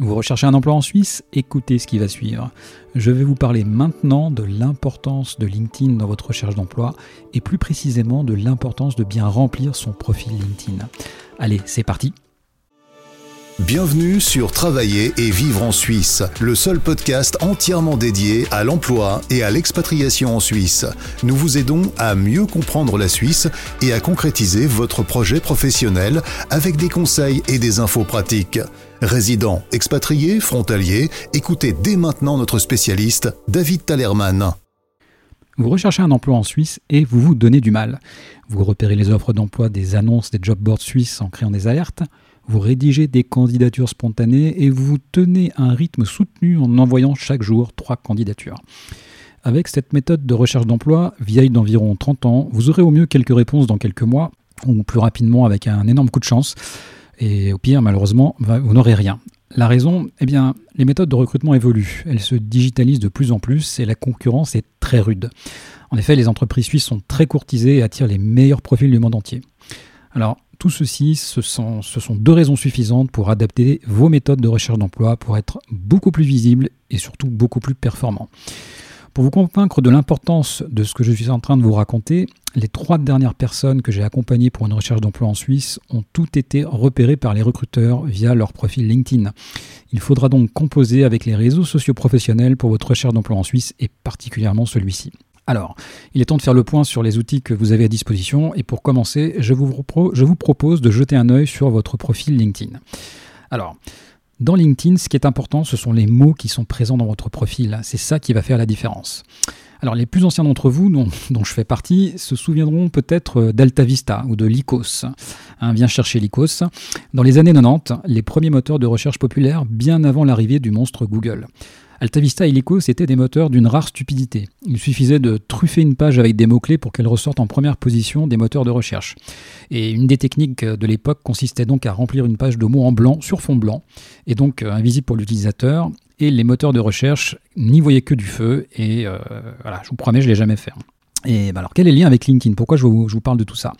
Vous recherchez un emploi en Suisse? Écoutez ce qui va suivre. Je vais vous parler maintenant de l'importance de LinkedIn dans votre recherche d'emploi et plus précisément de l'importance de bien remplir son profil LinkedIn. Allez, c'est parti Bienvenue sur Travailler et vivre en Suisse, le seul podcast entièrement dédié à l'emploi et à l'expatriation en Suisse. Nous vous aidons à mieux comprendre la Suisse et à concrétiser votre projet professionnel avec des conseils et des infos pratiques. Résidents, expatriés, frontaliers, écoutez dès maintenant notre spécialiste, David Talerman. Vous recherchez un emploi en Suisse et vous vous donnez du mal. Vous repérez les offres d'emploi des annonces des job boards suisses en créant des alertes. Vous rédigez des candidatures spontanées et vous tenez un rythme soutenu en envoyant chaque jour trois candidatures. Avec cette méthode de recherche d'emploi, vieille d'environ 30 ans, vous aurez au mieux quelques réponses dans quelques mois, ou plus rapidement avec un énorme coup de chance. Et au pire, malheureusement, vous n'aurez rien. La raison, eh bien, les méthodes de recrutement évoluent. Elles se digitalisent de plus en plus et la concurrence est très rude. En effet, les entreprises suisses sont très courtisées et attirent les meilleurs profils du monde entier. Alors, tout ceci, ce sont, deux raisons suffisantes pour adapter vos méthodes de recherche d'emploi pour être beaucoup plus visibles et surtout beaucoup plus performants. Pour vous convaincre de l'importance de ce que je suis en train de vous raconter, les trois dernières personnes que j'ai accompagnées pour une recherche d'emploi en Suisse ont toutes été repérées par les recruteurs via leur profil LinkedIn. Il faudra donc composer avec les réseaux sociaux professionnels pour votre recherche d'emploi en Suisse et particulièrement celui-ci. Alors, il est temps de faire le point sur les outils que vous avez à disposition et pour commencer, je vous, propose de jeter un œil sur votre profil LinkedIn. Alors, dans LinkedIn, ce qui est important, ce sont les mots qui sont présents dans votre profil. C'est ça qui va faire la différence. Alors les plus anciens d'entre vous, dont, je fais partie, se souviendront peut-être d'AltaVista ou de Lycos. Hein, viens chercher Lycos. Dans les années 90, les premiers moteurs de recherche populaires, bien avant l'arrivée du monstre Google. AltaVista et Lycos étaient des moteurs d'une rare stupidité. Il suffisait de truffer une page avec des mots-clés pour qu'elle ressorte en première position des moteurs de recherche. Et une des techniques de l'époque consistait donc à remplir une page de mots en blanc sur fond blanc, et donc euh, invisible pour l'utilisateur, et les moteurs de recherche n'y voyaient que du feu, et euh, voilà, je vous promets, je ne l'ai jamais fait. Et bah alors, quel est le lien avec LinkedIn? Pourquoi je vous, parle de tout ça?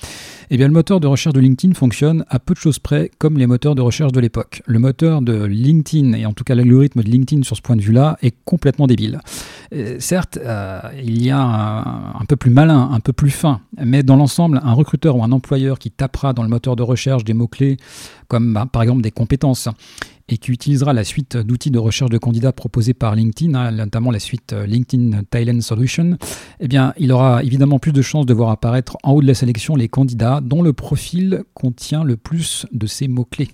Eh bien, le moteur de recherche de LinkedIn fonctionne à peu de choses près comme les moteurs de recherche de l'époque. Le moteur de LinkedIn, et en tout cas l'algorithme de LinkedIn sur ce point de vue-là, est complètement débile. Euh, certes, euh, il y a un, un, peu plus malin, un peu plus fin, mais dans l'ensemble, un recruteur ou un employeur qui tapera dans le moteur de recherche des mots-clés comme bah, par exemple des compétences et qui utilisera la suite d'outils de recherche de candidats proposés par LinkedIn, hein, notamment la suite euh, LinkedIn Thailand Solution, eh bien, il aura évidemment plus de chances de voir apparaître en haut de la sélection les candidats dont le profil contient le plus de ces mots-clés.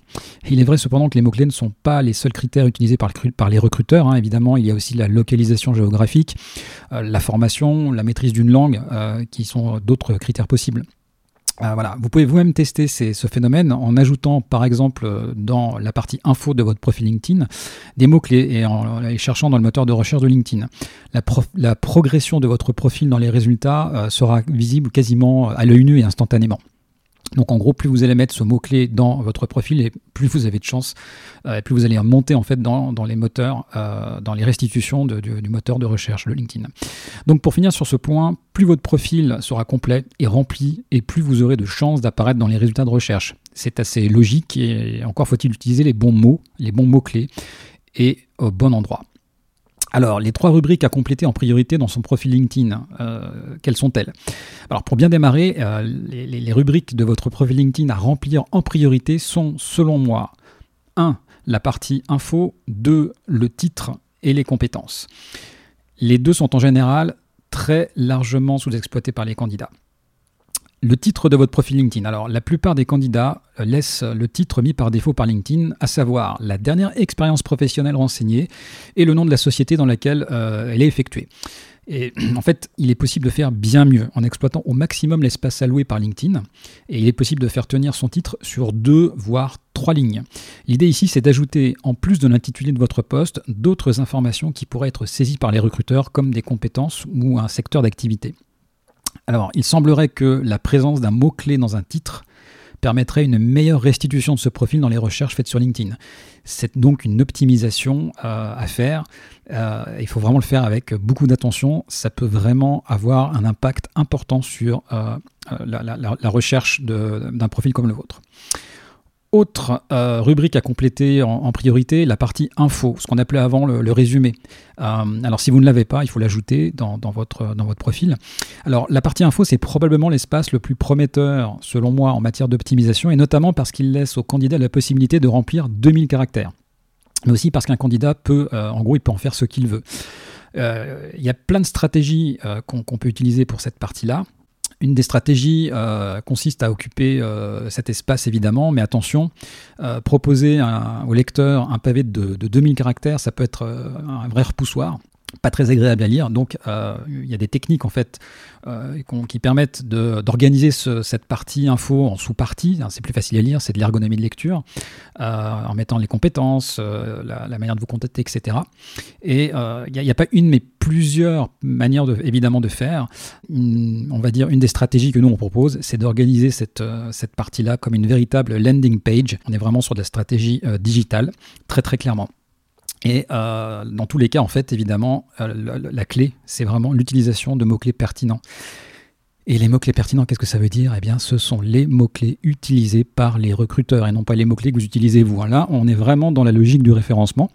Il est vrai cependant que les mots-clés ne sont pas les seuls critères utilisés par, les recruteurs. Hein. Évidemment, il y a aussi la localisation géographique, euh, la formation, la maîtrise d'une langue, euh, qui sont d'autres critères possibles. Euh, voilà. Vous pouvez vous-même tester ce phénomène en ajoutant par exemple euh, dans la partie info de votre profil LinkedIn des mots-clés et en les cherchant dans le moteur de recherche de LinkedIn. La, progression de votre profil dans les résultats euh, sera visible quasiment à l'œil nu et instantanément. Donc en gros, plus vous allez mettre ce mot-clé dans votre profil et plus vous avez de chance, euh, et plus vous allez monter en fait dans, les moteurs, euh, dans les restitutions du, moteur de recherche de LinkedIn. Donc pour finir sur ce point, plus votre profil sera complet et rempli, et plus vous aurez de chances d'apparaître dans les résultats de recherche. C'est assez logique et encore faut-il utiliser les bons mots, les bons mots-clés et au bon endroit. Alors, les trois rubriques à compléter en priorité dans son profil LinkedIn, euh, quelles sont-elles? Alors, pour bien démarrer, euh, les, rubriques de votre profil LinkedIn à remplir en priorité sont, selon moi, 1. La partie info, 2. Le titre et les compétences. Les deux sont en général très largement sous-exploités par les candidats. Le titre de votre profil LinkedIn. Alors, la plupart des candidats laissent le titre mis par défaut par LinkedIn, à savoir la dernière expérience professionnelle renseignée et le nom de la société dans laquelle euh, elle est effectuée. Et en fait, il est possible de faire bien mieux en exploitant au maximum l'espace alloué par LinkedIn. Et il est possible de faire tenir son titre sur deux, voire trois lignes. L'idée ici, c'est d'ajouter, en plus de l'intitulé de votre poste, d'autres informations qui pourraient être saisies par les recruteurs, comme des compétences ou un secteur d'activité. Alors, il semblerait que la présence d'un mot-clé dans un titre permettrait une meilleure restitution de ce profil dans les recherches faites sur LinkedIn. C'est donc une optimisation euh, à faire. Euh, il faut vraiment le faire avec beaucoup d'attention. Ça peut vraiment avoir un impact important sur euh, la, recherche d'un profil comme le vôtre. Autre euh, rubrique à compléter en, priorité, la partie info, ce qu'on appelait avant le, résumé. Euh, alors si vous ne l'avez pas, il faut l'ajouter dans, votre, dans votre profil. Alors la partie info, c'est probablement l'espace le plus prometteur, selon moi, en matière d'optimisation, et notamment parce qu'il laisse au candidat la possibilité de remplir 2000 caractères. Mais aussi parce qu'un candidat peut, euh, en gros, il peut en faire ce qu'il veut. Il y a plein de stratégies qu'on peut utiliser pour cette partie-là. Une des stratégies euh, consiste à occuper euh, cet espace évidemment, mais attention, euh, proposer au lecteur un pavé de, de 2000 caractères, ça peut être un vrai repoussoir pas très agréable à lire. Donc, euh, il y a des techniques en fait euh, qui permettent d'organiser cette partie info en sous-parties. C'est plus facile à lire, c'est de l'ergonomie de lecture, euh, en mettant les compétences, la, manière de vous contacter, etc. Et il n'y a, pas une, mais plusieurs manières de, évidemment de faire. on va dire une des stratégies que nous on propose, c'est d'organiser cette, cette partie-là comme une véritable landing page. On est vraiment sur de la stratégie digitale, très très clairement. Et euh, dans tous les cas, en fait, évidemment, euh, la, clé, c'est vraiment l'utilisation de mots-clés pertinents. Et les mots-clés pertinents, qu'est-ce que ça veut dire? Eh bien, ce sont les mots-clés utilisés par les recruteurs et non pas les mots-clés que vous utilisez vous. Là, on est vraiment dans la logique du référencement.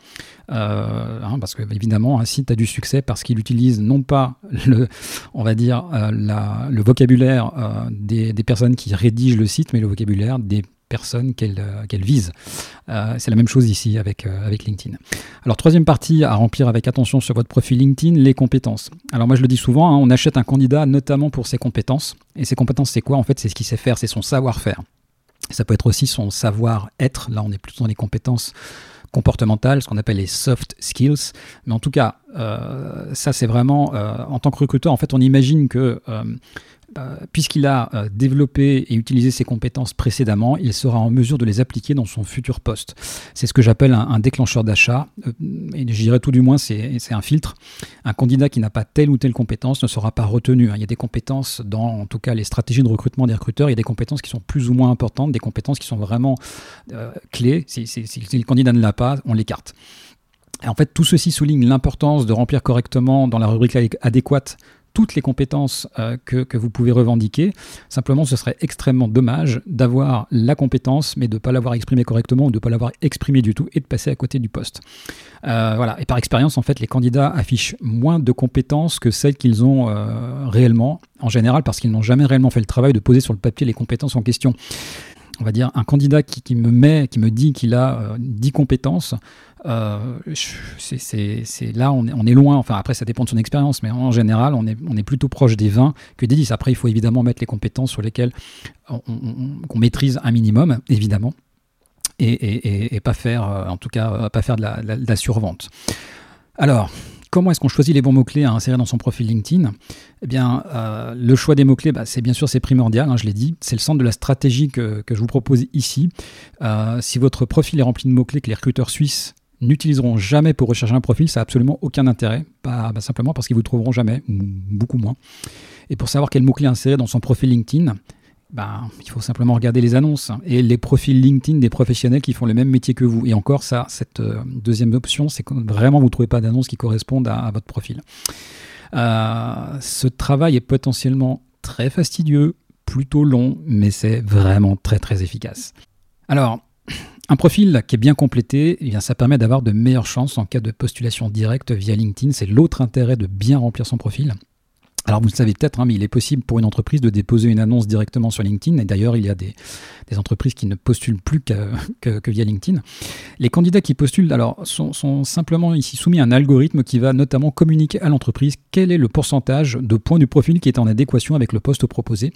Euh, hein, parce que, évidemment, un site a du succès parce qu'il utilise non pas le, on va dire, le vocabulaire des, des, personnes qui rédigent le site, mais le vocabulaire des personnes qu'elle euh, vise. Euh, c'est la même chose ici avec, euh, avec LinkedIn. Alors troisième partie à remplir avec attention sur votre profil LinkedIn, les compétences. Alors moi je le dis souvent, hein, on achète un candidat notamment pour ses compétences. Et ses compétences c'est quoi? En fait c'est ce qu'il sait faire, c'est son savoir-faire. Ça peut être aussi son savoir-être. Là on est plutôt dans les compétences comportementales, ce qu'on appelle les soft skills. Mais en tout cas, ça c'est vraiment, en tant que recruteur, en fait on imagine que puisqu'il a euh, développé et utilisé ses compétences précédemment, il sera en mesure de les appliquer dans son futur poste. C'est ce que j'appelle un, déclencheur d'achat, euh, et je dirais tout du moins c'est un filtre. Un candidat qui n'a pas telle ou telle compétence ne sera pas retenu. Hein. Il y a des compétences dans, en tout cas, les stratégies de recrutement des recruteurs, il y a des compétences qui sont plus ou moins importantes, des compétences qui sont vraiment clés. Si, si, le candidat ne l'a pas, on l'écarte. en fait, tout ceci souligne l'importance de remplir correctement dans la rubrique adéquate toutes les compétences euh, que, vous pouvez revendiquer. Simplement, ce serait extrêmement dommage d'avoir la compétence, mais de ne pas l'avoir exprimée correctement ou de ne pas l'avoir exprimée du tout et de passer à côté du poste. Euh, voilà. Et par expérience, en fait, les candidats affichent moins de compétences que celles qu'ils ont euh, réellement, en général, parce qu'ils n'ont jamais réellement fait le travail de poser sur le papier les compétences en question on va dire, un candidat qui, me met, qui me dit qu'il a 10 compétences, euh, c'est là, on est, loin. Enfin, après, ça dépend de son expérience, mais en général, on est, plutôt proche des 20 que des 10. Après, il faut évidemment mettre les compétences sur lesquelles on, maîtrise un minimum, évidemment, et, pas faire, euh, en tout cas, euh, pas faire de la, la, survente. Alors, comment est-ce qu'on choisit les bons mots-clés à insérer dans son profil LinkedIn Eh bien, le choix des mots-clés, bah, c'est bien sûr c'est primordial, hein, je l'ai dit. C'est le centre de la stratégie que, je vous propose ici. si votre profil est rempli de mots-clés que les recruteurs suisses n'utiliseront jamais pour rechercher un profil, ça n'a absolument aucun intérêt, bah, simplement parce qu'ils vous trouveront jamais, ou beaucoup moins. Et pour savoir quel mot-clé insérer dans son profil LinkedIn, bah, il faut simplement regarder les annonces et les profils LinkedIn des professionnels qui font le même métier que vous. Et encore, ça, cette euh, deuxième option, c'est que vraiment vous ne trouvez pas d'annonces qui correspondent à, votre profil. Euh, ce travail est potentiellement très fastidieux, plutôt long, mais c'est vraiment très très efficace. Alors, un profil qui est bien complété, eh bien, ça permet d'avoir de meilleures chances en cas de postulation directe via LinkedIn. C'est l'autre intérêt de bien remplir son profil. Alors vous le savez peut-être, hein, mais il est possible pour une entreprise de déposer une annonce directement sur LinkedIn. Et d'ailleurs, il y a des, entreprises qui ne postulent plus que, via LinkedIn. Les candidats qui postulent alors, sont, simplement ici soumis à un algorithme qui va notamment communiquer à l'entreprise quel est le pourcentage de points du profil qui est en adéquation avec le poste proposé.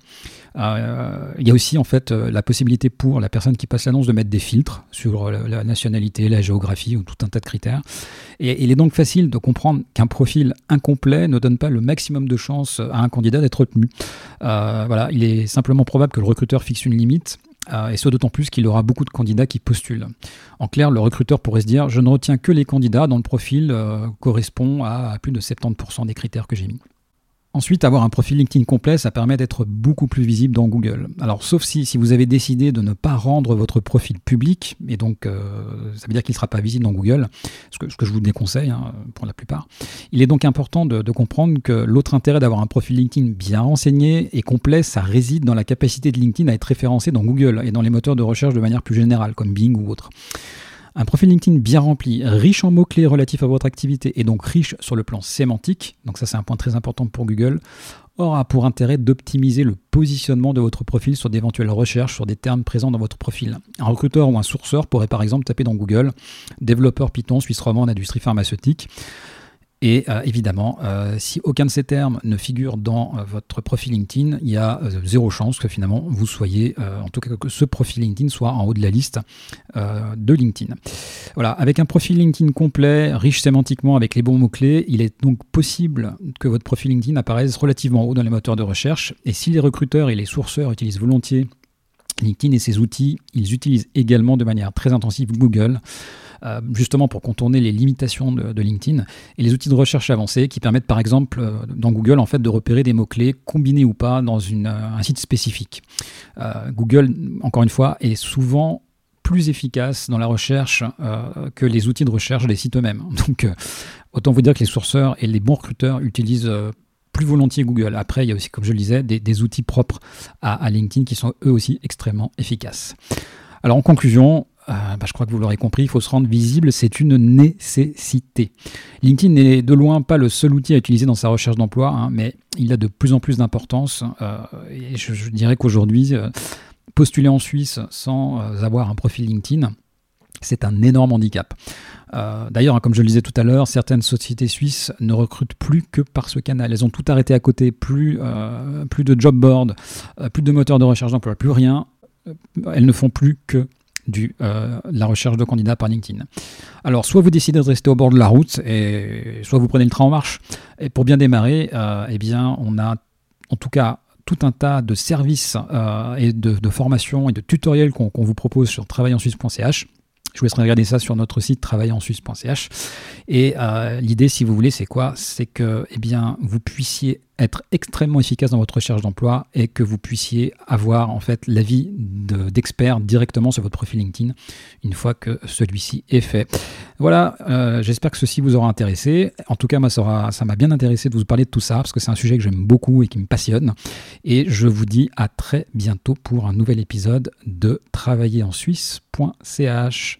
Euh, il y a aussi en fait euh, la possibilité pour la personne qui passe l'annonce de mettre des filtres sur la nationalité, la géographie ou tout un tas de critères. Et il est donc facile de comprendre qu'un profil incomplet ne donne pas le maximum de chances à un candidat d'être retenu. Euh, il est simplement probable que le recruteur fixe une limite euh, et ce d'autant plus qu'il aura beaucoup de candidats qui postulent. En clair, le recruteur pourrait se dire je ne retiens que les candidats dont le profil euh, correspond à, plus de 70% des critères que j'ai mis. Ensuite, avoir un profil LinkedIn complet, ça permet d'être beaucoup plus visible dans Google. Alors, sauf si, si vous avez décidé de ne pas rendre votre profil public, et donc euh, ça veut dire qu'il ne sera pas visible dans Google, ce que, je vous déconseille hein, pour la plupart. Il est donc important de, de comprendre que l'autre intérêt d'avoir un profil LinkedIn bien renseigné et complet, ça réside dans la capacité de LinkedIn à être référencé dans Google et dans les moteurs de recherche de manière plus générale, comme Bing ou autre. Un profil LinkedIn bien rempli, riche en mots-clés relatifs à votre activité et donc riche sur le plan sémantique, donc ça c'est un point très important pour Google, aura pour intérêt d'optimiser le positionnement de votre profil sur d'éventuelles recherches sur des termes présents dans votre profil. Un recruteur ou un sourceur pourrait par exemple taper dans Google développeur Python suisse romand en industrie pharmaceutique et euh, évidemment, euh, si aucun de ces termes ne figure dans euh, votre profil LinkedIn, il y a zéro chance que finalement vous soyez, en tout cas que ce profil LinkedIn soit en haut de la liste de LinkedIn. Voilà, avec un profil LinkedIn complet, riche sémantiquement avec les bons mots-clés, il est donc possible que votre profil LinkedIn apparaisse relativement haut dans les moteurs de recherche. Et si les recruteurs et les sourceurs utilisent volontiers LinkedIn et ses outils, ils utilisent également de manière très intensive Google. Euh, justement pour contourner les limitations de, LinkedIn et les outils de recherche avancés qui permettent par exemple euh, dans Google en fait de repérer des mots-clés combinés ou pas dans euh, un site spécifique. Google, encore une fois, est souvent plus efficace dans la recherche que les outils de recherche des sites eux-mêmes. Donc, autant vous dire que les sourceurs et les bons recruteurs utilisent plus volontiers Google. Après, il y a aussi, comme je le disais, des, outils propres à, LinkedIn qui sont eux aussi extrêmement efficaces. Alors, en conclusion, euh, bah, je crois que vous l'aurez compris, il faut se rendre visible, c'est une nécessité. LinkedIn n'est de loin pas le seul outil à utiliser dans sa recherche d'emploi, hein, mais il a de plus en plus d'importance. Euh, et je, dirais qu'aujourd'hui, euh, postuler en Suisse sans avoir un profil LinkedIn, c'est un énorme handicap. D'ailleurs, hein, comme je le disais tout à l'heure, certaines sociétés suisses ne recrutent plus que par ce canal. Elles ont tout arrêté à côté, plus, plus de job board, plus de moteurs de recherche d'emploi, plus rien. Elles ne font plus que du, euh, la recherche de candidats par LinkedIn. Alors, soit vous décidez de rester au bord de la route, et soit vous prenez le train en marche. Et pour bien démarrer, euh, eh bien, on a en tout cas tout un tas de services euh, et de, de, formations et de tutoriels qu'on vous propose sur travaillensuisse.ch. Je vous laisserai regarder ça sur notre site travaillensuisse.ch. Et euh, l'idée, si vous voulez, c'est quoi? C'est que eh bien, vous puissiez être extrêmement efficace dans votre recherche d'emploi et que vous puissiez avoir en fait l'avis d'experts directement sur votre profil LinkedIn une fois que celui-ci est fait. Voilà, euh, j'espère que ceci vous aura intéressé. En tout cas, moi, ça m'a bien intéressé de vous parler de tout ça parce que c'est un sujet que j'aime beaucoup et qui me passionne. Et je vous dis à très bientôt pour un nouvel épisode de travaillerensuisse.ch.